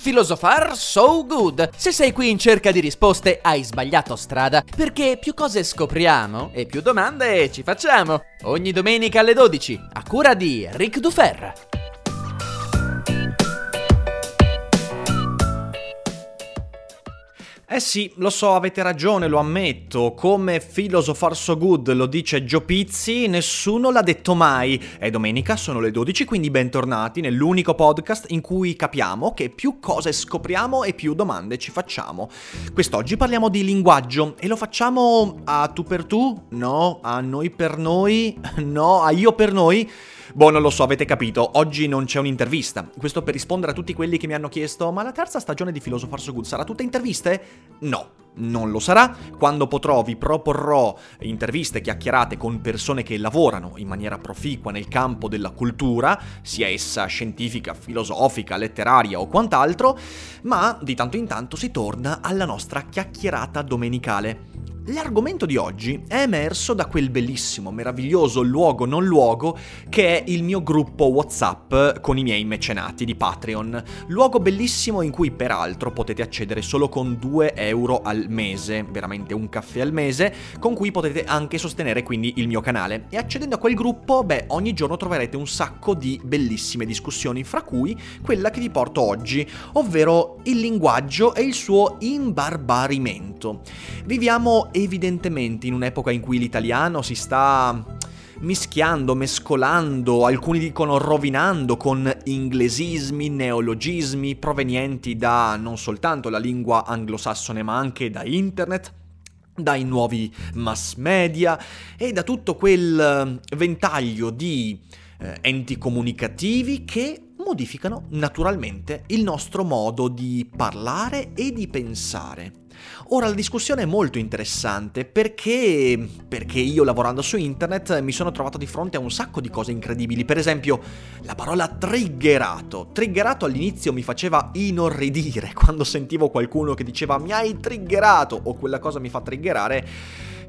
Filosofar so good. Se sei qui in cerca di risposte, hai sbagliato strada, perché più cose scopriamo e più domande ci facciamo. Ogni domenica alle 12, a cura di Ric Dufer. Eh sì, lo so, avete ragione, lo ammetto. Come Philosopher So Good lo dice Gio Pizzi, nessuno l'ha detto mai. È domenica, sono le 12, quindi bentornati nell'unico podcast in cui capiamo che più cose scopriamo e più domande ci facciamo. Quest'oggi parliamo di linguaggio e lo facciamo a tu per tu? No, a noi per noi? No, a io per noi? Boh, non lo so, avete capito, oggi non c'è un'intervista. Questo per rispondere a tutti quelli che mi hanno chiesto, ma la terza stagione di Philosopher So Good sarà tutta interviste? No, non lo sarà. Quando potrò vi proporrò interviste chiacchierate con persone che lavorano in maniera proficua nel campo della cultura, sia essa scientifica, filosofica, letteraria o quant'altro, ma di tanto in tanto si torna alla nostra chiacchierata domenicale. L'argomento di oggi è emerso da quel bellissimo, meraviglioso luogo non luogo che è il mio gruppo WhatsApp con i miei mecenati di Patreon. Luogo bellissimo in cui peraltro potete accedere solo con 2 euro al mese, veramente un caffè al mese, con cui potete anche sostenere quindi il mio canale. E accedendo a quel gruppo, beh, ogni giorno troverete un sacco di bellissime discussioni, fra cui quella che vi porto oggi, ovvero il linguaggio e il suo imbarbarimento. Viviamo evidentemente in un'epoca in cui l'italiano si sta mischiando, mescolando, alcuni dicono rovinando con inglesismi, neologismi provenienti da non soltanto la lingua anglosassone ma anche da internet, dai nuovi mass media e da tutto quel eh, ventaglio di eh, enti comunicativi che modificano naturalmente il nostro modo di parlare e di pensare. Ora la discussione è molto interessante perché, perché io lavorando su internet mi sono trovato di fronte a un sacco di cose incredibili, per esempio la parola triggerato. Triggerato all'inizio mi faceva inorridire quando sentivo qualcuno che diceva mi hai triggerato o quella cosa mi fa triggerare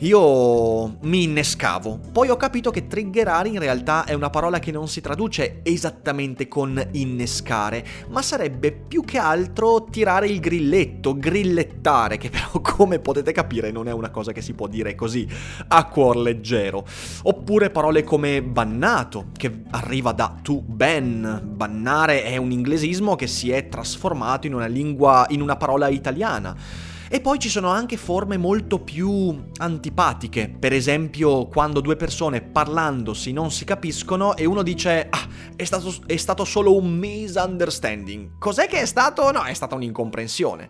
io mi innescavo. Poi ho capito che triggerare in realtà è una parola che non si traduce esattamente con innescare, ma sarebbe più che altro tirare il grilletto, grillettare, che però come potete capire non è una cosa che si può dire così a cuor leggero. Oppure parole come bannato, che arriva da to ban. Bannare è un inglesismo che si è trasformato in una lingua, in una parola italiana. E poi ci sono anche forme molto più antipatiche, per esempio quando due persone parlandosi non si capiscono e uno dice ah, è stato, è stato solo un misunderstanding. Cos'è che è stato? No, è stata un'incomprensione.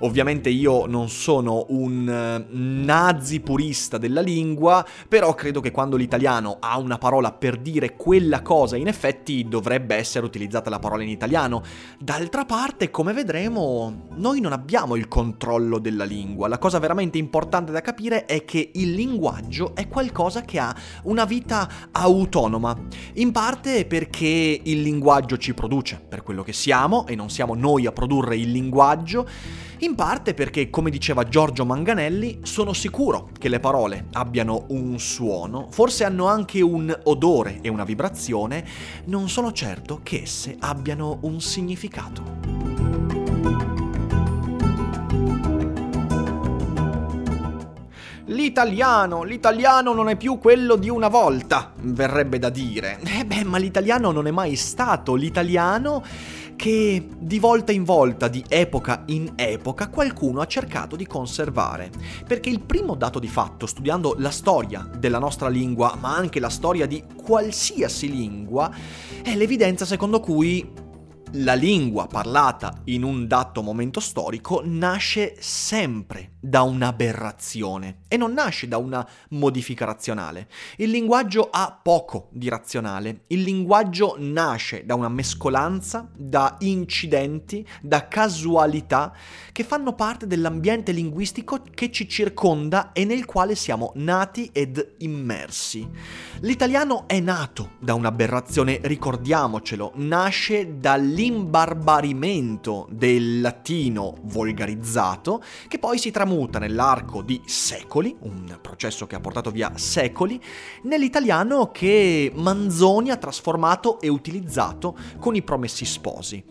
Ovviamente io non sono un eh, nazi purista della lingua, però credo che quando l'italiano ha una parola per dire quella cosa, in effetti dovrebbe essere utilizzata la parola in italiano. D'altra parte, come vedremo, noi non abbiamo il controllo della lingua. La cosa veramente importante da capire è che il linguaggio è qualcosa che ha una vita autonoma. In parte perché il linguaggio ci produce per quello che siamo e non siamo noi a produrre il linguaggio in parte perché, come diceva Giorgio Manganelli, sono sicuro che le parole abbiano un suono, forse hanno anche un odore e una vibrazione, non sono certo che esse abbiano un significato. L'italiano, l'italiano non è più quello di una volta, verrebbe da dire. Eh beh, ma l'italiano non è mai stato l'italiano che di volta in volta, di epoca in epoca, qualcuno ha cercato di conservare. Perché il primo dato di fatto, studiando la storia della nostra lingua, ma anche la storia di qualsiasi lingua, è l'evidenza secondo cui la lingua parlata in un dato momento storico nasce sempre da un'aberrazione e non nasce da una modifica razionale. Il linguaggio ha poco di razionale, il linguaggio nasce da una mescolanza, da incidenti, da casualità che fanno parte dell'ambiente linguistico che ci circonda e nel quale siamo nati ed immersi. L'italiano è nato da un'aberrazione, ricordiamocelo, nasce dall'imbarbarimento del latino volgarizzato che poi si tramuta nell'arco di secoli, un processo che ha portato via secoli, nell'italiano che Manzoni ha trasformato e utilizzato con i promessi sposi.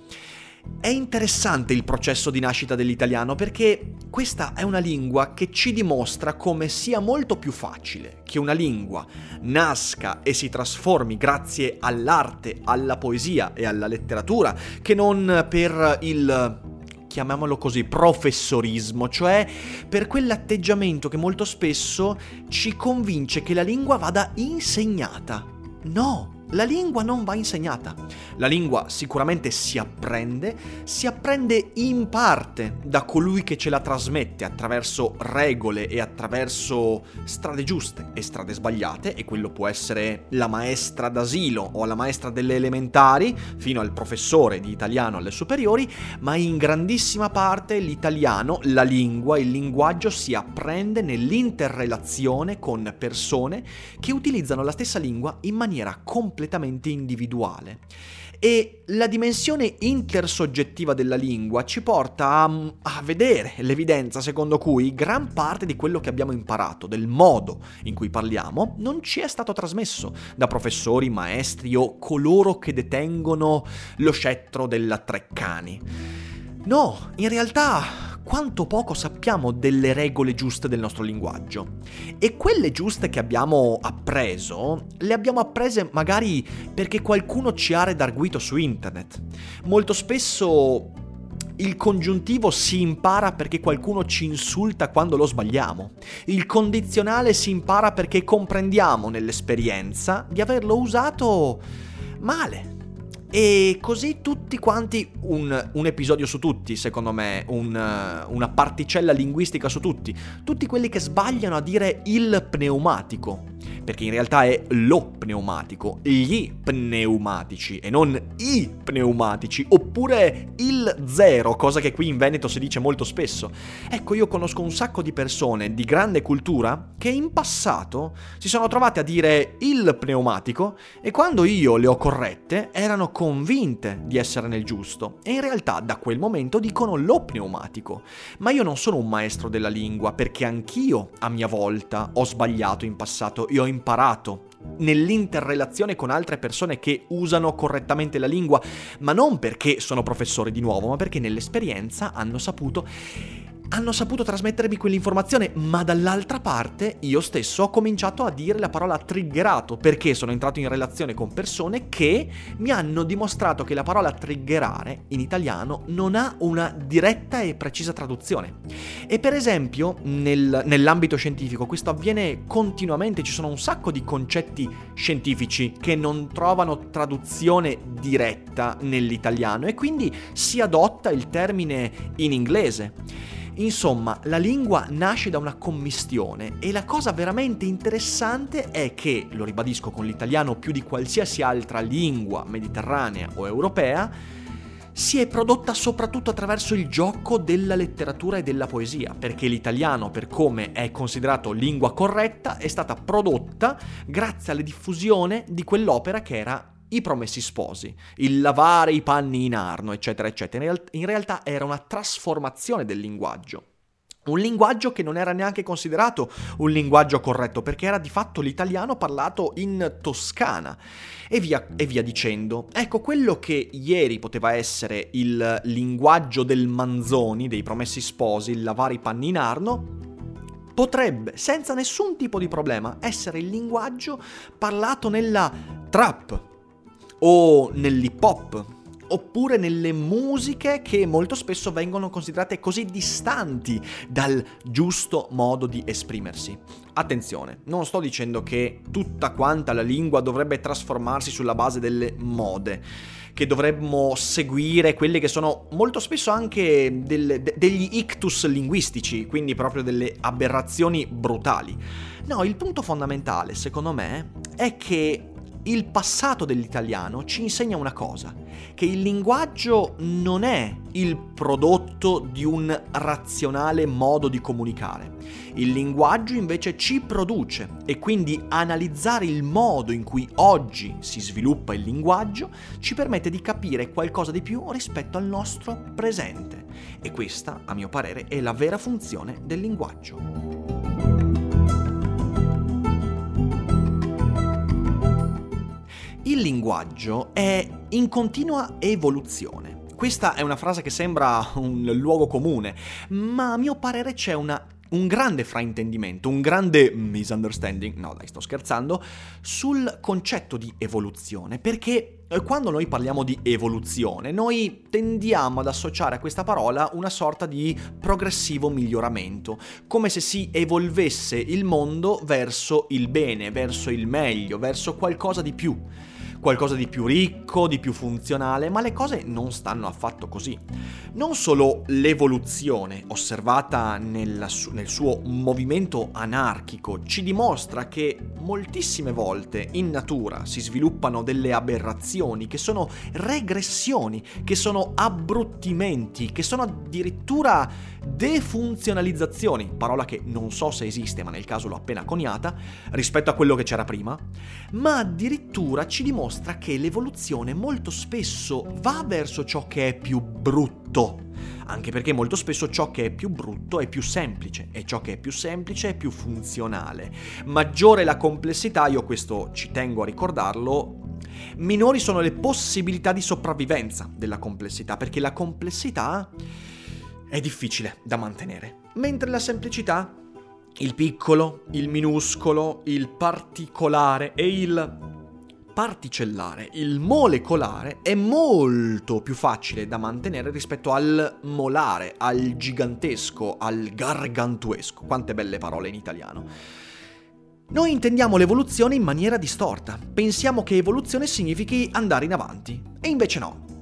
È interessante il processo di nascita dell'italiano perché questa è una lingua che ci dimostra come sia molto più facile che una lingua nasca e si trasformi grazie all'arte, alla poesia e alla letteratura che non per il chiamiamolo così, professorismo, cioè per quell'atteggiamento che molto spesso ci convince che la lingua vada insegnata. No, la lingua non va insegnata. La lingua sicuramente si apprende, si apprende in parte da colui che ce la trasmette attraverso regole e attraverso strade giuste e strade sbagliate, e quello può essere la maestra d'asilo o la maestra delle elementari, fino al professore di italiano alle superiori, ma in grandissima parte l'italiano, la lingua, il linguaggio si apprende nell'interrelazione con persone che utilizzano la stessa lingua in maniera completamente completamente individuale. E la dimensione intersoggettiva della lingua ci porta a, a, vedere l'evidenza secondo cui gran parte di quello che abbiamo imparato, del modo in cui parliamo, non ci è stato trasmesso da professori, maestri o coloro che detengono lo scettro della Treccani. No, in realtà quanto poco sappiamo delle regole giuste del nostro linguaggio. E quelle giuste che abbiamo appreso, le abbiamo apprese magari perché qualcuno ci ha redarguito su internet. Molto spesso il congiuntivo si impara perché qualcuno ci insulta quando lo sbagliamo. Il condizionale si impara perché comprendiamo nell'esperienza di averlo usato male. E così tutti quanti, un, un episodio su tutti, secondo me, un, una particella linguistica su tutti, tutti quelli che sbagliano a dire il pneumatico perché in realtà è lo pneumatico, gli pneumatici e non i pneumatici, oppure il zero, cosa che qui in Veneto si dice molto spesso. Ecco, io conosco un sacco di persone di grande cultura che in passato si sono trovate a dire il pneumatico e quando io le ho corrette erano convinte di essere nel giusto e in realtà da quel momento dicono lo pneumatico. Ma io non sono un maestro della lingua perché anch'io a mia volta ho sbagliato in passato e ho imparato nell'interrelazione con altre persone che usano correttamente la lingua, ma non perché sono professori di nuovo, ma perché nell'esperienza hanno saputo hanno saputo trasmettermi quell'informazione, ma dall'altra parte io stesso ho cominciato a dire la parola triggerato perché sono entrato in relazione con persone che mi hanno dimostrato che la parola triggerare in italiano non ha una diretta e precisa traduzione. E per esempio nel, nell'ambito scientifico questo avviene continuamente, ci sono un sacco di concetti scientifici che non trovano traduzione diretta nell'italiano e quindi si adotta il termine in inglese. Insomma, la lingua nasce da una commistione e la cosa veramente interessante è che, lo ribadisco con l'italiano più di qualsiasi altra lingua mediterranea o europea, si è prodotta soprattutto attraverso il gioco della letteratura e della poesia, perché l'italiano, per come è considerato lingua corretta, è stata prodotta grazie alla diffusione di quell'opera che era i promessi sposi, il lavare i panni in arno, eccetera, eccetera. In realtà era una trasformazione del linguaggio. Un linguaggio che non era neanche considerato un linguaggio corretto, perché era di fatto l'italiano parlato in Toscana e via, e via, dicendo. Ecco, quello che ieri poteva essere il linguaggio del Manzoni, dei promessi sposi, il lavare i panni in arno, potrebbe, senza nessun tipo di problema, essere il linguaggio parlato nella trap, o nell'hip hop oppure nelle musiche che molto spesso vengono considerate così distanti dal giusto modo di esprimersi. Attenzione, non sto dicendo che tutta quanta la lingua dovrebbe trasformarsi sulla base delle mode che dovremmo seguire quelle che sono molto spesso anche del, de, degli ictus linguistici, quindi proprio delle aberrazioni brutali. No, il punto fondamentale, secondo me, è che il passato dell'italiano ci insegna una cosa, che il linguaggio non è il prodotto di un razionale modo di comunicare. Il linguaggio invece ci produce e quindi analizzare il modo in cui oggi si sviluppa il linguaggio ci permette di capire qualcosa di più rispetto al nostro presente. E questa, a mio parere, è la vera funzione del linguaggio. Linguaggio è in continua evoluzione. Questa è una frase che sembra un luogo comune, ma a mio parere c'è una un grande fraintendimento, un grande misunderstanding, no dai sto scherzando, sul concetto di evoluzione, perché eh, quando noi parliamo di evoluzione, noi tendiamo ad associare a questa parola una sorta di progressivo miglioramento, come se si evolvesse il mondo verso il bene, verso il meglio, verso qualcosa di più qualcosa di più ricco, di più funzionale, ma le cose non stanno affatto così. Non solo l'evoluzione osservata nel, nel suo movimento anarchico ci dimostra che moltissime volte in natura si sviluppano delle aberrazioni che sono regressioni, che sono abbruttimenti, che sono addirittura defunzionalizzazioni, parola che non so se esiste ma nel caso l'ho appena coniata, rispetto a quello che c'era prima, ma addirittura ci dimostra che l'evoluzione molto spesso va verso ciò che è più brutto, anche perché molto spesso ciò che è più brutto è più semplice e ciò che è più semplice è più funzionale. Maggiore la complessità, io questo ci tengo a ricordarlo, minori sono le possibilità di sopravvivenza della complessità, perché la complessità è difficile da mantenere, mentre la semplicità, il piccolo, il minuscolo, il particolare e il particellare, il molecolare, è molto più facile da mantenere rispetto al molare, al gigantesco, al gargantuesco. Quante belle parole in italiano. Noi intendiamo l'evoluzione in maniera distorta. Pensiamo che evoluzione significhi andare in avanti. E invece no.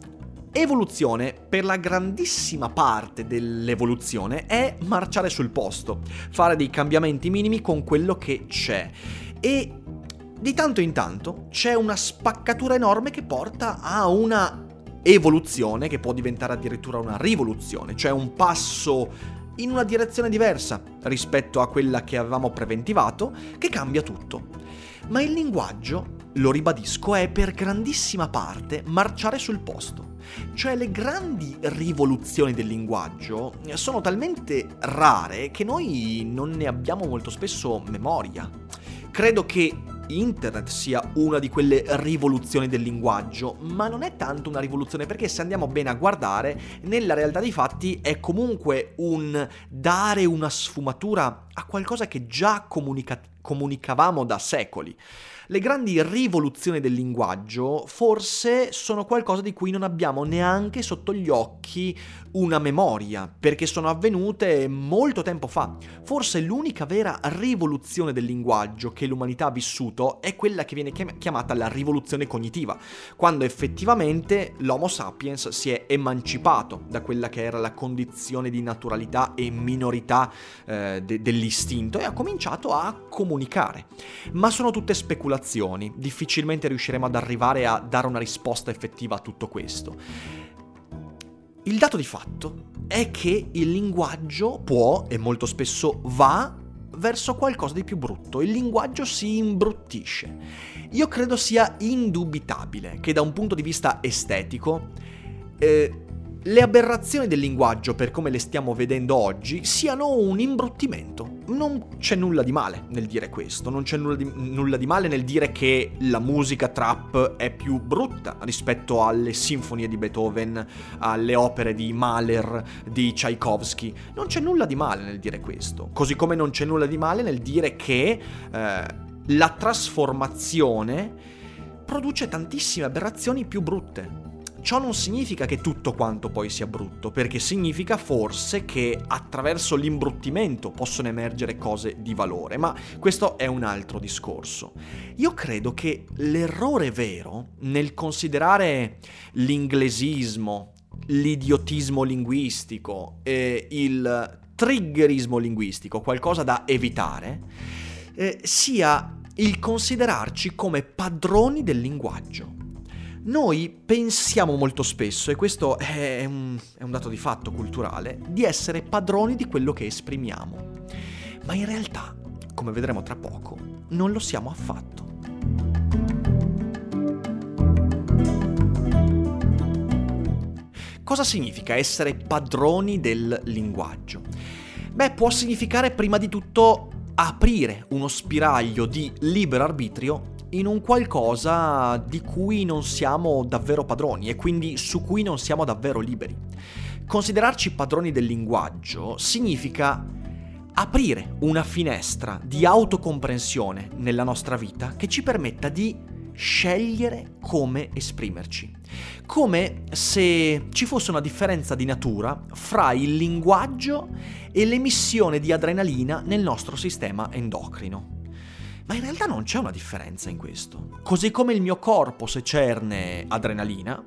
Evoluzione, per la grandissima parte dell'evoluzione, è marciare sul posto, fare dei cambiamenti minimi con quello che c'è. E di tanto in tanto c'è una spaccatura enorme che porta a una evoluzione che può diventare addirittura una rivoluzione, cioè un passo in una direzione diversa rispetto a quella che avevamo preventivato, che cambia tutto. Ma il linguaggio, lo ribadisco, è per grandissima parte marciare sul posto. Cioè le grandi rivoluzioni del linguaggio sono talmente rare che noi non ne abbiamo molto spesso memoria. Credo che internet sia una di quelle rivoluzioni del linguaggio, ma non è tanto una rivoluzione perché se andiamo bene a guardare, nella realtà dei fatti è comunque un dare una sfumatura a qualcosa che già comunica- comunicavamo da secoli. Le grandi rivoluzioni del linguaggio forse sono qualcosa di cui non abbiamo neanche sotto gli occhi una memoria, perché sono avvenute molto tempo fa. Forse l'unica vera rivoluzione del linguaggio che l'umanità ha vissuto è quella che viene chiamata la rivoluzione cognitiva, quando effettivamente l'Homo sapiens si è emancipato da quella che era la condizione di naturalità e minorità eh, de- dell'istinto e ha cominciato a comunicare. Ma sono tutte speculazioni speculazioni, difficilmente riusciremo ad arrivare a dare una risposta effettiva a tutto questo. Il dato di fatto è che il linguaggio può e molto spesso va verso qualcosa di più brutto, il linguaggio si imbruttisce. Io credo sia indubitabile che da un punto di vista estetico eh, le aberrazioni del linguaggio, per come le stiamo vedendo oggi, siano un imbruttimento. Non c'è nulla di male nel dire questo, non c'è nulla di, nulla di, male nel dire che la musica trap è più brutta rispetto alle sinfonie di Beethoven, alle opere di Mahler, di Tchaikovsky. Non c'è nulla di male nel dire questo, così come non c'è nulla di male nel dire che eh, la trasformazione produce tantissime aberrazioni più brutte ciò non significa che tutto quanto poi sia brutto, perché significa forse che attraverso l'imbruttimento possono emergere cose di valore, ma questo è un altro discorso. Io credo che l'errore vero nel considerare l'inglesismo, l'idiotismo linguistico e il triggerismo linguistico qualcosa da evitare, eh, sia il considerarci come padroni del linguaggio. Noi pensiamo molto spesso, e questo è un, è un, dato di fatto culturale, di essere padroni di quello che esprimiamo. Ma in realtà, come vedremo tra poco, non lo siamo affatto. Cosa significa essere padroni del linguaggio? Beh, può significare prima di tutto aprire uno spiraglio di libero arbitrio in un qualcosa di cui non siamo davvero padroni e quindi su cui non siamo davvero liberi. Considerarci padroni del linguaggio significa aprire una finestra di autocomprensione nella nostra vita che ci permetta di scegliere come esprimerci. Come se ci fosse una differenza di natura fra il linguaggio e l'emissione di adrenalina nel nostro sistema endocrino. Ma in realtà non c'è una differenza in questo. Così come il mio corpo secerne adrenalina,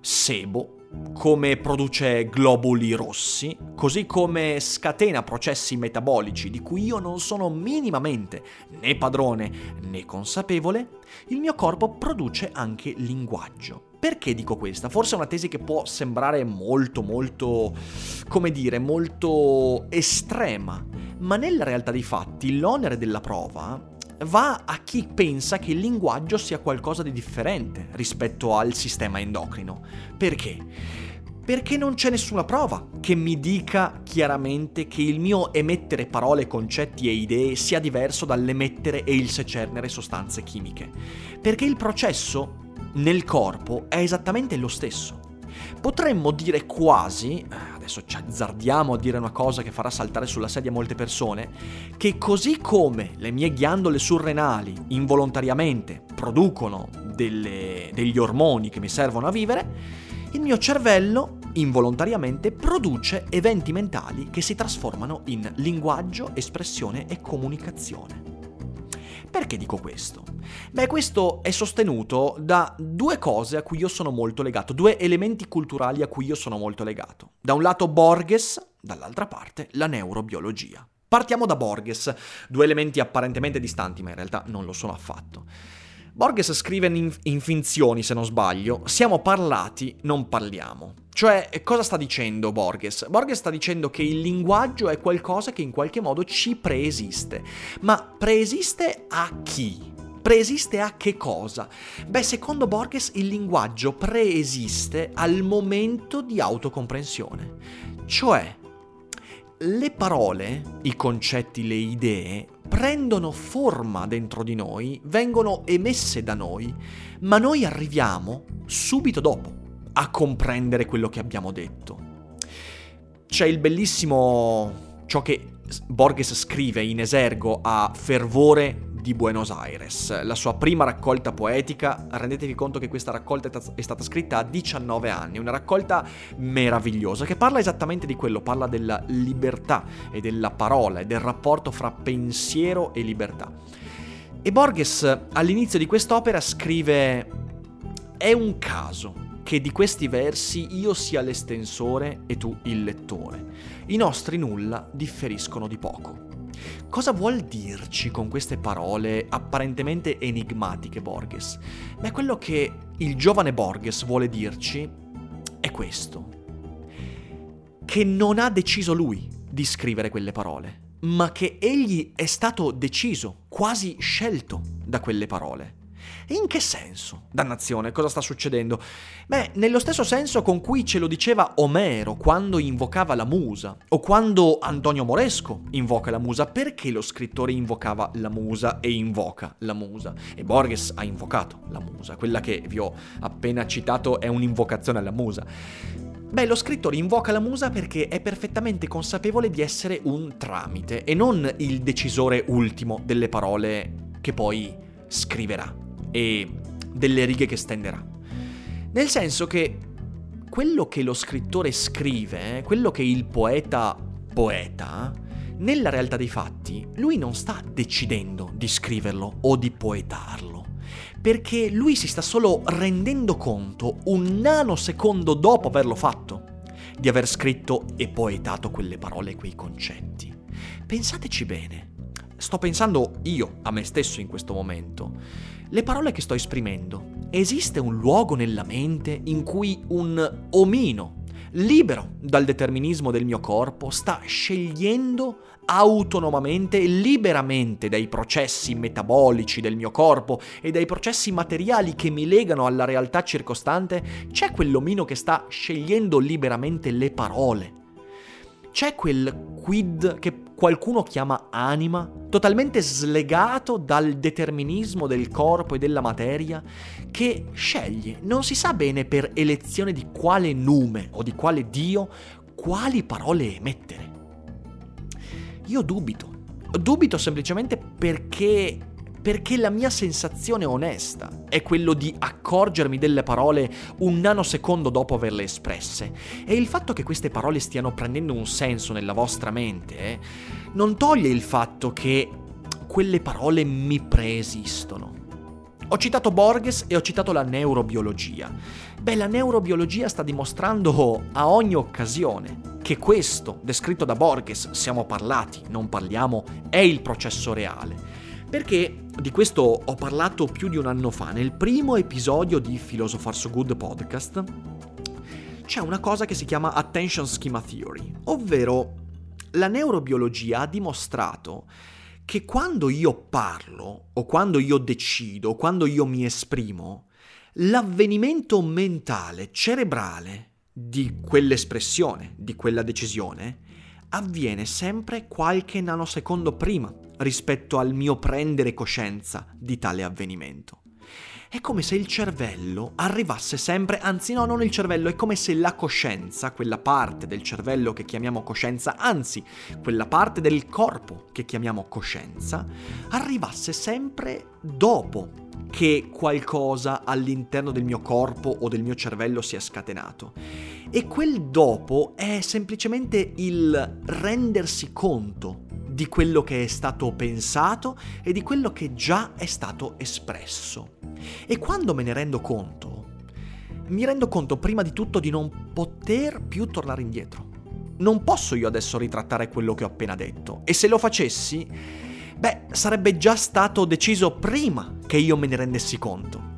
sebo, come produce globuli rossi, così come scatena processi metabolici di cui io non sono minimamente né padrone né consapevole, il mio corpo produce anche linguaggio. Perché dico questa? Forse è una tesi che può sembrare molto, molto, come dire, molto estrema, ma nella realtà dei fatti l'onere della prova va a chi pensa che il linguaggio sia qualcosa di differente rispetto al sistema endocrino. Perché? Perché non c'è nessuna prova che mi dica chiaramente che il mio emettere parole, concetti e idee sia diverso dall'emettere e il secernere sostanze chimiche. Perché il processo nel corpo è esattamente lo stesso. Potremmo dire quasi, adesso ci azzardiamo a dire una cosa che farà saltare sulla sedia molte persone, che così come le mie ghiandole surrenali involontariamente producono delle, degli ormoni che mi servono a vivere, il mio cervello involontariamente produce eventi mentali che si trasformano in linguaggio, espressione e comunicazione. Perché dico questo? Beh, questo è sostenuto da due cose a cui io sono molto legato, due elementi culturali a cui io sono molto legato. Da un lato Borges, dall'altra parte la neurobiologia. Partiamo da Borges, due elementi apparentemente distanti, ma in realtà non lo sono affatto. Borges scrive in, in finzioni, se non sbaglio, siamo parlati, non parliamo. Cioè, cosa sta dicendo Borges? Borges sta dicendo che il linguaggio è qualcosa che in qualche modo ci preesiste. Ma preesiste a chi? Preesiste a che cosa? Beh, secondo Borges il linguaggio preesiste al momento di autocomprensione. Cioè, le parole, i concetti, le idee prendono forma dentro di noi, vengono emesse da noi, ma noi arriviamo subito dopo a comprendere quello che abbiamo detto. C'è il bellissimo ciò che Borges scrive in esergo a Fervore di Buenos Aires, la sua prima raccolta poetica. Rendetevi conto che questa raccolta è stata scritta a 19 anni, una raccolta meravigliosa che parla esattamente di quello, parla della libertà e della parola e del rapporto fra pensiero e libertà. E Borges all'inizio di quest'opera scrive è un caso che di questi versi io sia l'estensore e tu il lettore. I nostri nulla differiscono di poco. Cosa vuol dirci con queste parole apparentemente enigmatiche Borges? Beh, quello che il giovane Borges vuole dirci è questo. Che non ha deciso lui di scrivere quelle parole, ma che egli è stato deciso, quasi scelto da quelle parole. In che senso? Dannazione, cosa sta succedendo? Beh, nello stesso senso con cui ce lo diceva Omero quando invocava la musa, o quando Antonio Moresco invoca la musa, perché lo scrittore invocava la musa e invoca la musa? E Borges ha invocato la musa, quella che vi ho appena citato è un'invocazione alla musa. Beh, lo scrittore invoca la musa perché è perfettamente consapevole di essere un tramite e non il decisore ultimo delle parole che poi scriverà e delle righe che stenderà. Nel senso che quello che lo scrittore scrive, quello che il poeta poeta, nella realtà dei fatti, lui non sta decidendo di scriverlo o di poetarlo, perché lui si sta solo rendendo conto un nanosecondo dopo averlo fatto di aver scritto e poetato quelle parole quei concetti. Pensateci bene. Sto pensando io a me stesso in questo momento. Le parole che sto esprimendo, esiste un luogo nella mente in cui un omino, libero dal determinismo del mio corpo, sta scegliendo autonomamente e liberamente dai processi metabolici del mio corpo e dai processi materiali che mi legano alla realtà circostante, c'è quell'omino che sta scegliendo liberamente le parole. C'è quel quid che qualcuno chiama anima, totalmente slegato dal determinismo del corpo e della materia, che sceglie, non si sa bene per elezione di quale nume o di quale dio, quali parole emettere. Io dubito. Dubito semplicemente perché perché la mia sensazione onesta è quello di accorgermi delle parole un nanosecondo dopo averle espresse. E il fatto che queste parole stiano prendendo un senso nella vostra mente eh, non toglie il fatto che quelle parole mi preesistono. Ho citato Borges e ho citato la neurobiologia. Beh, la neurobiologia sta dimostrando a ogni occasione che questo, descritto da Borges, siamo parlati, non parliamo, è il processo reale. Perché di questo ho parlato più di un anno fa, nel primo episodio di Philosopher So Good podcast, c'è una cosa che si chiama Attention Schema Theory, ovvero la neurobiologia ha dimostrato che quando io parlo, o quando io decido, o quando io mi esprimo, l'avvenimento mentale, cerebrale, di quell'espressione, di quella decisione, avviene sempre qualche nanosecondo prima rispetto al mio prendere coscienza di tale avvenimento. È come se il cervello arrivasse sempre, anzi no, non il cervello, è come se la coscienza, quella parte del cervello che chiamiamo coscienza, anzi quella parte del corpo che chiamiamo coscienza, arrivasse sempre dopo che qualcosa all'interno del mio corpo o del mio cervello sia scatenato. E quel dopo è semplicemente il rendersi conto di quello che è stato pensato e di quello che già è stato espresso. E quando me ne rendo conto, mi rendo conto prima di tutto di non poter più tornare indietro. Non posso io adesso ritrattare quello che ho appena detto. E se lo facessi, beh, sarebbe già stato deciso prima che io me ne rendessi conto.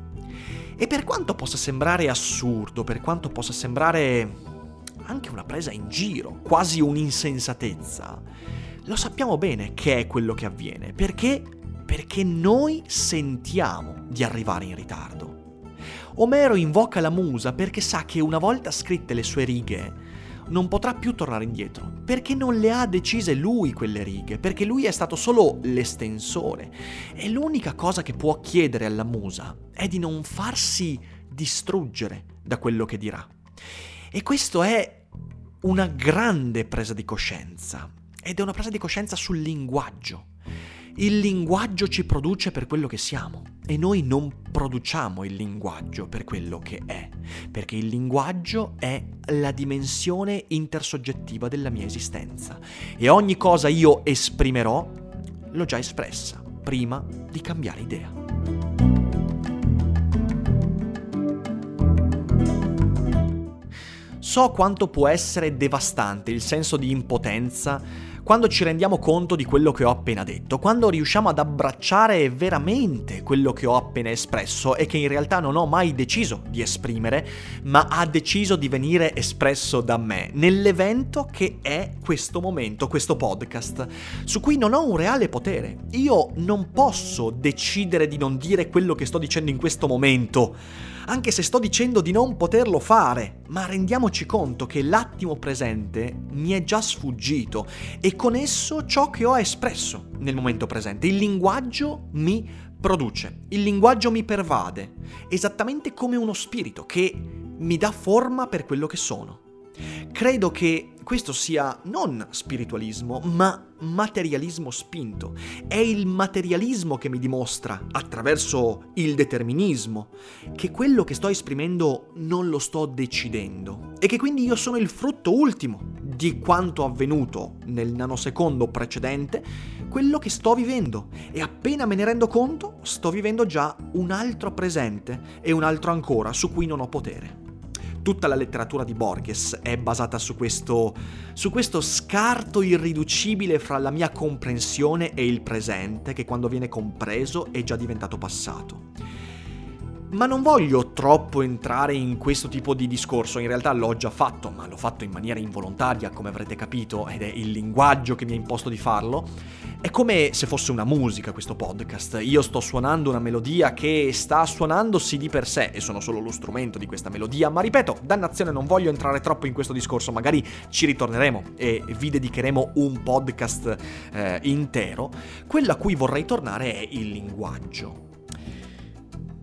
E per quanto possa sembrare assurdo, per quanto possa sembrare anche una presa in giro, quasi un'insensatezza, lo sappiamo bene che è quello che avviene. Perché? Perché noi sentiamo di arrivare in ritardo. Omero invoca la musa perché sa che una volta scritte le sue righe, non potrà più tornare indietro, perché non le ha decise lui quelle righe, perché lui è stato solo l'estensore. E l'unica cosa che può chiedere alla musa è di non farsi distruggere da quello che dirà. E questo è una grande presa di coscienza, ed è una presa di coscienza sul linguaggio. Il linguaggio ci produce per quello che siamo e noi non produciamo il linguaggio per quello che è, perché il linguaggio è la dimensione intersoggettiva della mia esistenza e ogni cosa io esprimerò l'ho già espressa prima di cambiare idea. So quanto può essere devastante il senso di impotenza quando ci rendiamo conto di quello che ho appena detto, quando riusciamo ad abbracciare veramente quello che ho appena espresso e che in realtà non ho mai deciso di esprimere, ma ha deciso di venire espresso da me, nell'evento che è questo momento, questo podcast, su cui non ho un reale potere. Io non posso decidere di non dire quello che sto dicendo in questo momento anche se sto dicendo di non poterlo fare, ma rendiamoci conto che l'attimo presente mi è già sfuggito e con esso ciò che ho espresso nel momento presente. Il linguaggio mi produce, il linguaggio mi pervade, esattamente come uno spirito che mi dà forma per quello che sono. Credo che questo sia non spiritualismo, ma materialismo spinto. È il materialismo che mi dimostra, attraverso il determinismo, che quello che sto esprimendo non lo sto decidendo. e che quindi io sono il frutto ultimo di quanto avvenuto nel nanosecondo precedente, quello che sto vivendo. E appena me ne rendo conto, sto vivendo già un altro presente e un altro ancora su cui non ho potere. Tutta la letteratura di Borges è basata su questo, su questo scarto irriducibile fra la mia comprensione e il presente che quando viene compreso è già diventato passato. Ma non voglio troppo entrare in questo tipo di discorso, in realtà l'ho già fatto, ma l'ho fatto in maniera involontaria, come avrete capito, ed è il linguaggio che mi ha imposto di farlo. È come se fosse una musica questo podcast. Io sto suonando una melodia che sta suonandosi di per sé e sono solo lo strumento di questa melodia, ma ripeto, dannazione non voglio entrare troppo in questo discorso, magari ci ritorneremo e vi dedicheremo un podcast eh, intero. Quello a cui vorrei tornare è il linguaggio.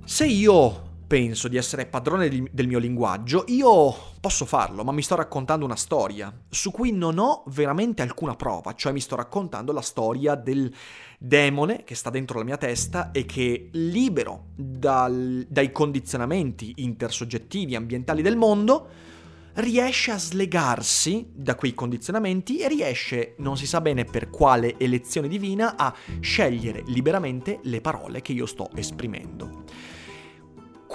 Se io penso di essere padrone di, del mio linguaggio, io posso farlo, ma mi sto raccontando una storia su cui non ho veramente alcuna prova, cioè mi sto raccontando la storia del demone che sta dentro la mia testa e che, libero dal, dai condizionamenti intersoggettivi e ambientali del mondo, riesce a slegarsi da quei condizionamenti e riesce, non si sa bene per quale elezione divina, a scegliere liberamente le parole che io sto esprimendo.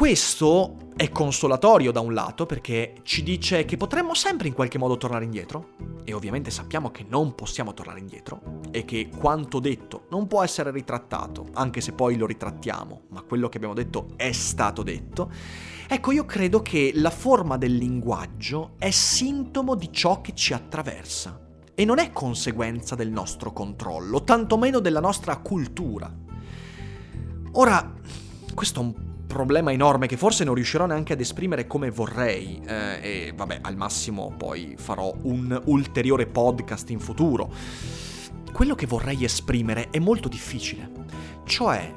Questo è consolatorio da un lato perché ci dice che potremmo sempre in qualche modo tornare indietro e ovviamente sappiamo che non possiamo tornare indietro e che quanto detto non può essere ritrattato, anche se poi lo ritrattiamo, ma quello che abbiamo detto è stato detto. Ecco, io credo che la forma del linguaggio è sintomo di ciò che ci attraversa e non è conseguenza del nostro controllo, tantomeno della nostra cultura. Ora, questo è un problema enorme che forse non riuscirò neanche ad esprimere come vorrei eh, e vabbè al massimo poi farò un ulteriore podcast in futuro. Quello che vorrei esprimere è molto difficile, cioè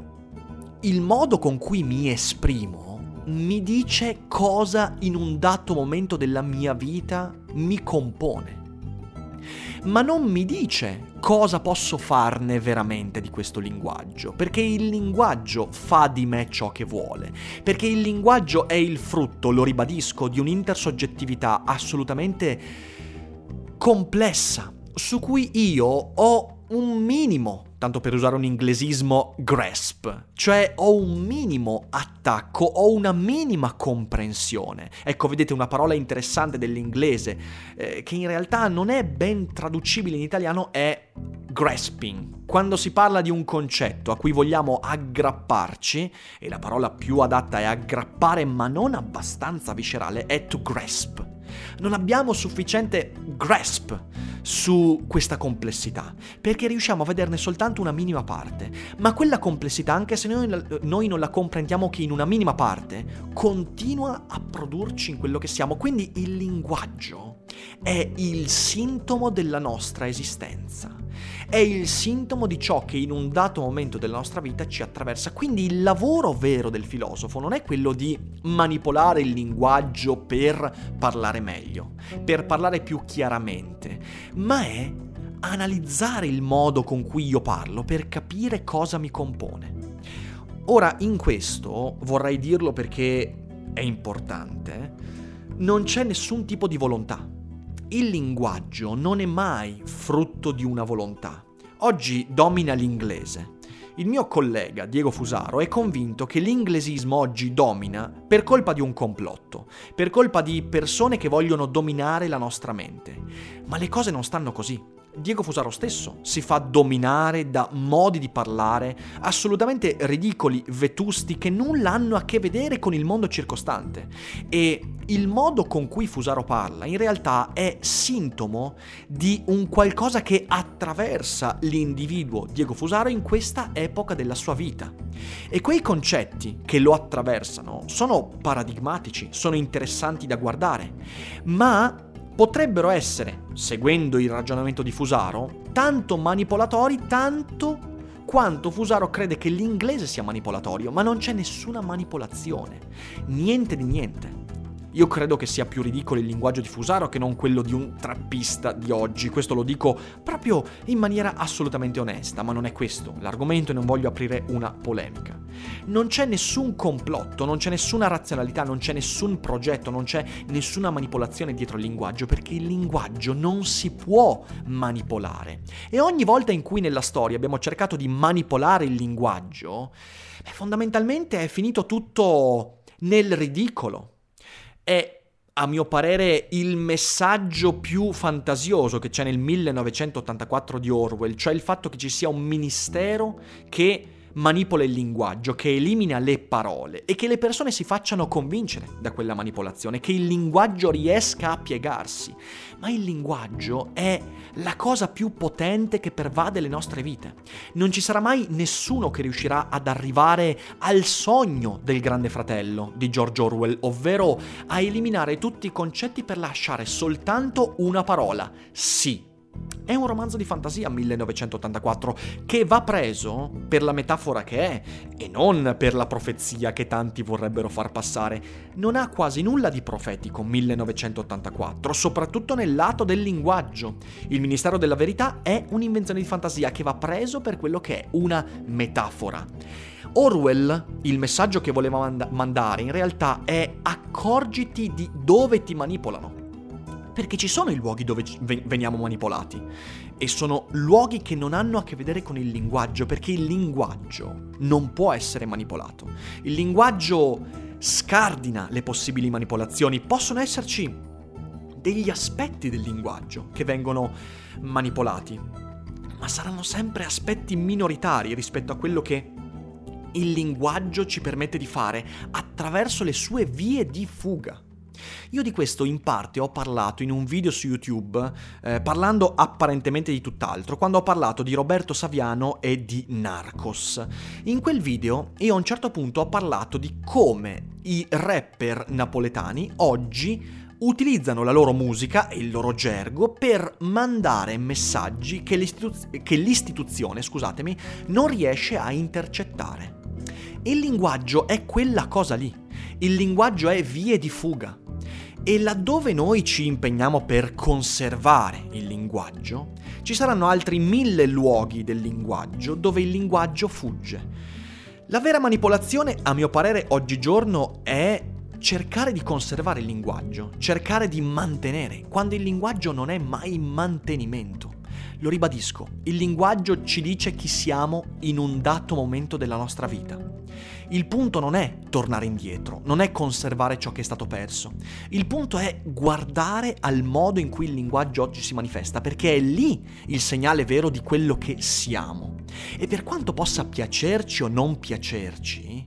il modo con cui mi esprimo mi dice cosa in un dato momento della mia vita mi compone ma non mi dice cosa posso farne veramente di questo linguaggio, perché il linguaggio fa di me ciò che vuole, perché il linguaggio è il frutto, lo ribadisco, di un'intersoggettività assolutamente complessa, su cui io ho un minimo tanto per usare un inglesismo, grasp, cioè ho un minimo attacco, ho una minima comprensione. Ecco, vedete una parola interessante dell'inglese, eh, che in realtà non è ben traducibile in italiano, è grasping. Quando si parla di un concetto a cui vogliamo aggrapparci, e la parola più adatta è aggrappare ma non abbastanza viscerale, è to grasp. Non abbiamo sufficiente grasp su questa complessità, perché riusciamo a vederne soltanto una minima parte. Ma quella complessità, anche se noi, noi, non la comprendiamo che in una minima parte, continua a produrci in quello che siamo. Quindi il linguaggio è il sintomo della nostra esistenza. È il sintomo di ciò che in un dato momento della nostra vita ci attraversa. Quindi il lavoro vero del filosofo non è quello di manipolare il linguaggio per parlare meglio, per parlare più chiaramente, ma è analizzare il modo con cui io parlo per capire cosa mi compone. Ora, in questo vorrei dirlo perché è importante, non c'è nessun tipo di volontà il linguaggio non è mai frutto di una volontà. Oggi domina l'inglese. Il mio collega Diego Fusaro è convinto che l'inglesismo oggi domina per colpa di un complotto, per colpa di persone che vogliono dominare la nostra mente. Ma le cose non stanno così. Diego Fusaro stesso si fa dominare da modi di parlare assolutamente ridicoli, vetusti, che nulla hanno a che vedere con il mondo circostante. E il modo con cui Fusaro parla in realtà è sintomo di un qualcosa che attraversa l'individuo Diego Fusaro in questa epoca della sua vita. E quei concetti che lo attraversano sono paradigmatici, sono interessanti da guardare, ma potrebbero essere, seguendo il ragionamento di Fusaro, tanto manipolatori tanto quanto Fusaro crede che l'inglese sia manipolatorio, ma non c'è nessuna manipolazione, niente di niente. Io credo che sia più ridicolo il linguaggio di Fusaro che non quello di un trappista di oggi. Questo lo dico proprio in maniera assolutamente onesta, ma non è questo l'argomento e non voglio aprire una polemica. Non c'è nessun complotto, non c'è nessuna razionalità, non c'è nessun progetto, non c'è nessuna manipolazione dietro il linguaggio, perché il linguaggio non si può manipolare. E ogni volta in cui nella storia abbiamo cercato di manipolare il linguaggio, fondamentalmente è finito tutto nel ridicolo è a mio parere il messaggio più fantasioso che c'è nel 1984 di Orwell, cioè il fatto che ci sia un ministero che manipola il linguaggio, che elimina le parole e che le persone si facciano convincere da quella manipolazione, che il linguaggio riesca a piegarsi. Ma il linguaggio è la cosa più potente che pervade le nostre vite. Non ci sarà mai nessuno che riuscirà ad arrivare al sogno del grande fratello di George Orwell, ovvero a eliminare tutti i concetti per lasciare soltanto una parola, sì è un romanzo di fantasia 1984 che va preso per la metafora che è e non per la profezia che tanti vorrebbero far passare. Non ha quasi nulla di profetico 1984, soprattutto nel lato del linguaggio. Il Ministero della Verità è un'invenzione di fantasia che va preso per quello che è una metafora. Orwell, il messaggio che voleva mand- mandare in realtà è accorgiti di dove ti manipolano perché ci sono i luoghi dove veniamo manipolati e sono luoghi che non hanno a che vedere con il linguaggio, perché il linguaggio non può essere manipolato. Il linguaggio scardina le possibili manipolazioni, possono esserci degli aspetti del linguaggio che vengono manipolati, ma saranno sempre aspetti minoritari rispetto a quello che il linguaggio ci permette di fare attraverso le sue vie di fuga. Io di questo in parte ho parlato in un video su YouTube, eh, parlando apparentemente di tutt'altro, quando ho parlato di Roberto Saviano e di Narcos. In quel video io a un certo punto ho parlato di come i rapper napoletani oggi utilizzano la loro musica e il loro gergo per mandare messaggi che, l'istituz- che l'istituzione, scusatemi, non riesce a intercettare. Il linguaggio è quella cosa lì. Il linguaggio è vie di fuga. E laddove noi ci impegniamo per conservare il linguaggio, ci saranno altri mille luoghi del linguaggio dove il linguaggio fugge. La vera manipolazione, a mio parere, oggigiorno è cercare di conservare il linguaggio, cercare di mantenere, quando il linguaggio non è mai mantenimento. Lo ribadisco, il linguaggio ci dice chi siamo in un dato momento della nostra vita. Il punto non è tornare indietro, non è conservare ciò che è stato perso. Il punto è guardare al modo in cui il linguaggio oggi si manifesta, perché è lì il segnale vero di quello che siamo. E per quanto possa piacerci o non piacerci,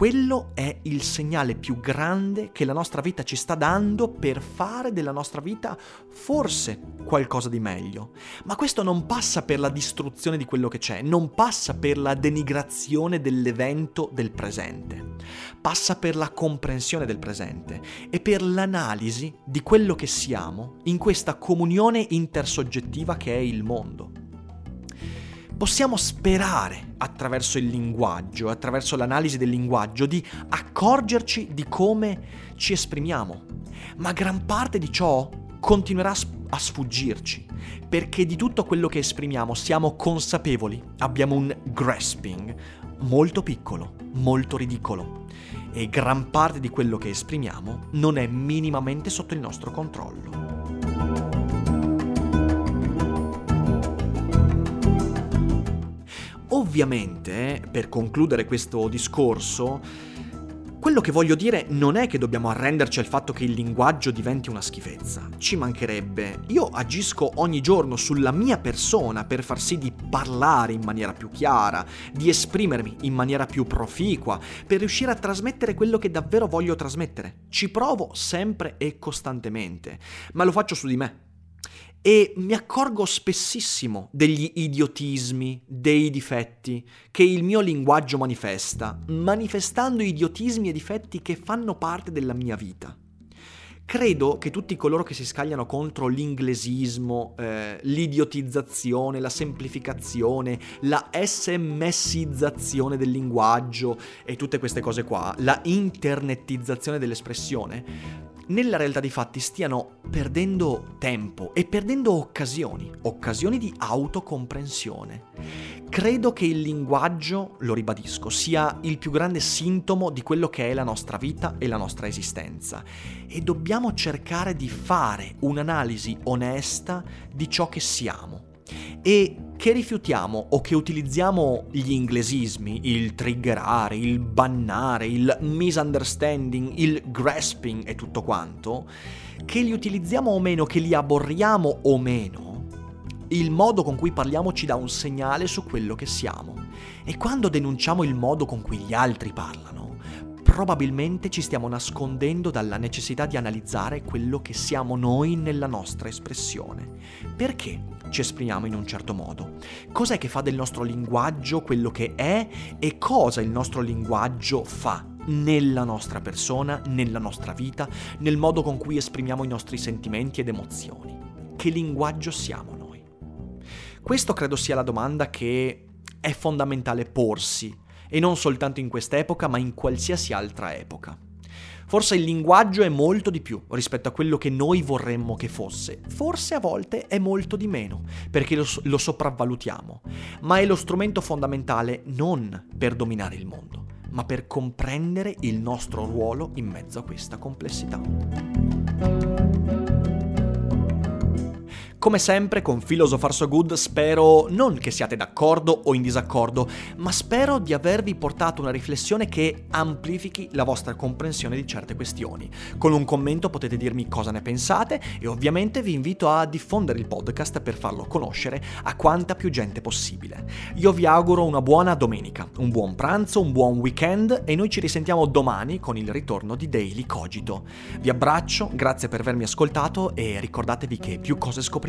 quello è il segnale più grande che la nostra vita ci sta dando per fare della nostra vita forse qualcosa di meglio. Ma questo non passa per la distruzione di quello che c'è, non passa per la denigrazione dell'evento del presente, passa per la comprensione del presente e per l'analisi di quello che siamo in questa comunione intersoggettiva che è il mondo possiamo sperare attraverso il linguaggio, attraverso l'analisi del linguaggio, di accorgerci di come ci esprimiamo. Ma gran parte di ciò continuerà a sfuggirci, perché di tutto quello che esprimiamo siamo consapevoli, abbiamo un grasping molto piccolo, molto ridicolo, e gran parte di quello che esprimiamo non è minimamente sotto il nostro controllo. Ovviamente, per concludere questo discorso, quello che voglio dire non è che dobbiamo arrenderci al fatto che il linguaggio diventi una schifezza, ci mancherebbe. Io agisco ogni giorno sulla mia persona per far sì di parlare in maniera più chiara, di esprimermi in maniera più proficua, per riuscire a trasmettere quello che davvero voglio trasmettere. Ci provo sempre e costantemente, ma lo faccio su di me, e mi accorgo spessissimo degli idiotismi, dei difetti che il mio linguaggio manifesta, manifestando idiotismi e difetti che fanno parte della mia vita. Credo che tutti coloro che si scagliano contro l'inglesismo, eh, l'idiotizzazione, la semplificazione, la smsizzazione del linguaggio e tutte queste cose qua, la internetizzazione dell'espressione, nella realtà dei fatti stiano perdendo tempo e perdendo occasioni, occasioni di autocomprensione. Credo che il linguaggio, lo ribadisco, sia il più grande sintomo di quello che è la nostra vita e la nostra esistenza e dobbiamo cercare di fare un'analisi onesta di ciò che siamo e che rifiutiamo o che utilizziamo gli inglesismi, il triggerare, il bannare, il misunderstanding, il grasping e tutto quanto, che li utilizziamo o meno, che li aborriamo o meno, il modo con cui parliamo ci dà un segnale su quello che siamo. E quando denunciamo il modo con cui gli altri parlano, probabilmente ci stiamo nascondendo dalla necessità di analizzare quello che siamo noi nella nostra espressione. Perché ci esprimiamo in un certo modo? Cos'è che fa del nostro linguaggio quello che è e cosa il nostro linguaggio fa nella nostra persona, nella nostra vita, nel modo con cui esprimiamo i nostri sentimenti ed emozioni? Che linguaggio siamo noi? Questo credo sia la domanda che è fondamentale porsi e non soltanto in quest'epoca, ma in qualsiasi altra epoca. Forse il linguaggio è molto di più rispetto a quello che noi vorremmo che fosse, forse a volte è molto di meno, perché lo, lo sopravvalutiamo, ma è lo strumento fondamentale non per dominare il mondo, ma per comprendere il nostro ruolo in mezzo a questa complessità. Come sempre con Philosopher So Good spero non che siate d'accordo o in disaccordo, ma spero di avervi portato una riflessione che amplifichi la vostra comprensione di certe questioni. Con un commento potete dirmi cosa ne pensate e ovviamente vi invito a diffondere il podcast per farlo conoscere a quanta più gente possibile. Io vi auguro una buona domenica, un buon pranzo, un buon weekend e noi ci risentiamo domani con il ritorno di Daily Cogito. Vi abbraccio, grazie per avermi ascoltato e ricordatevi che più cose scopriamo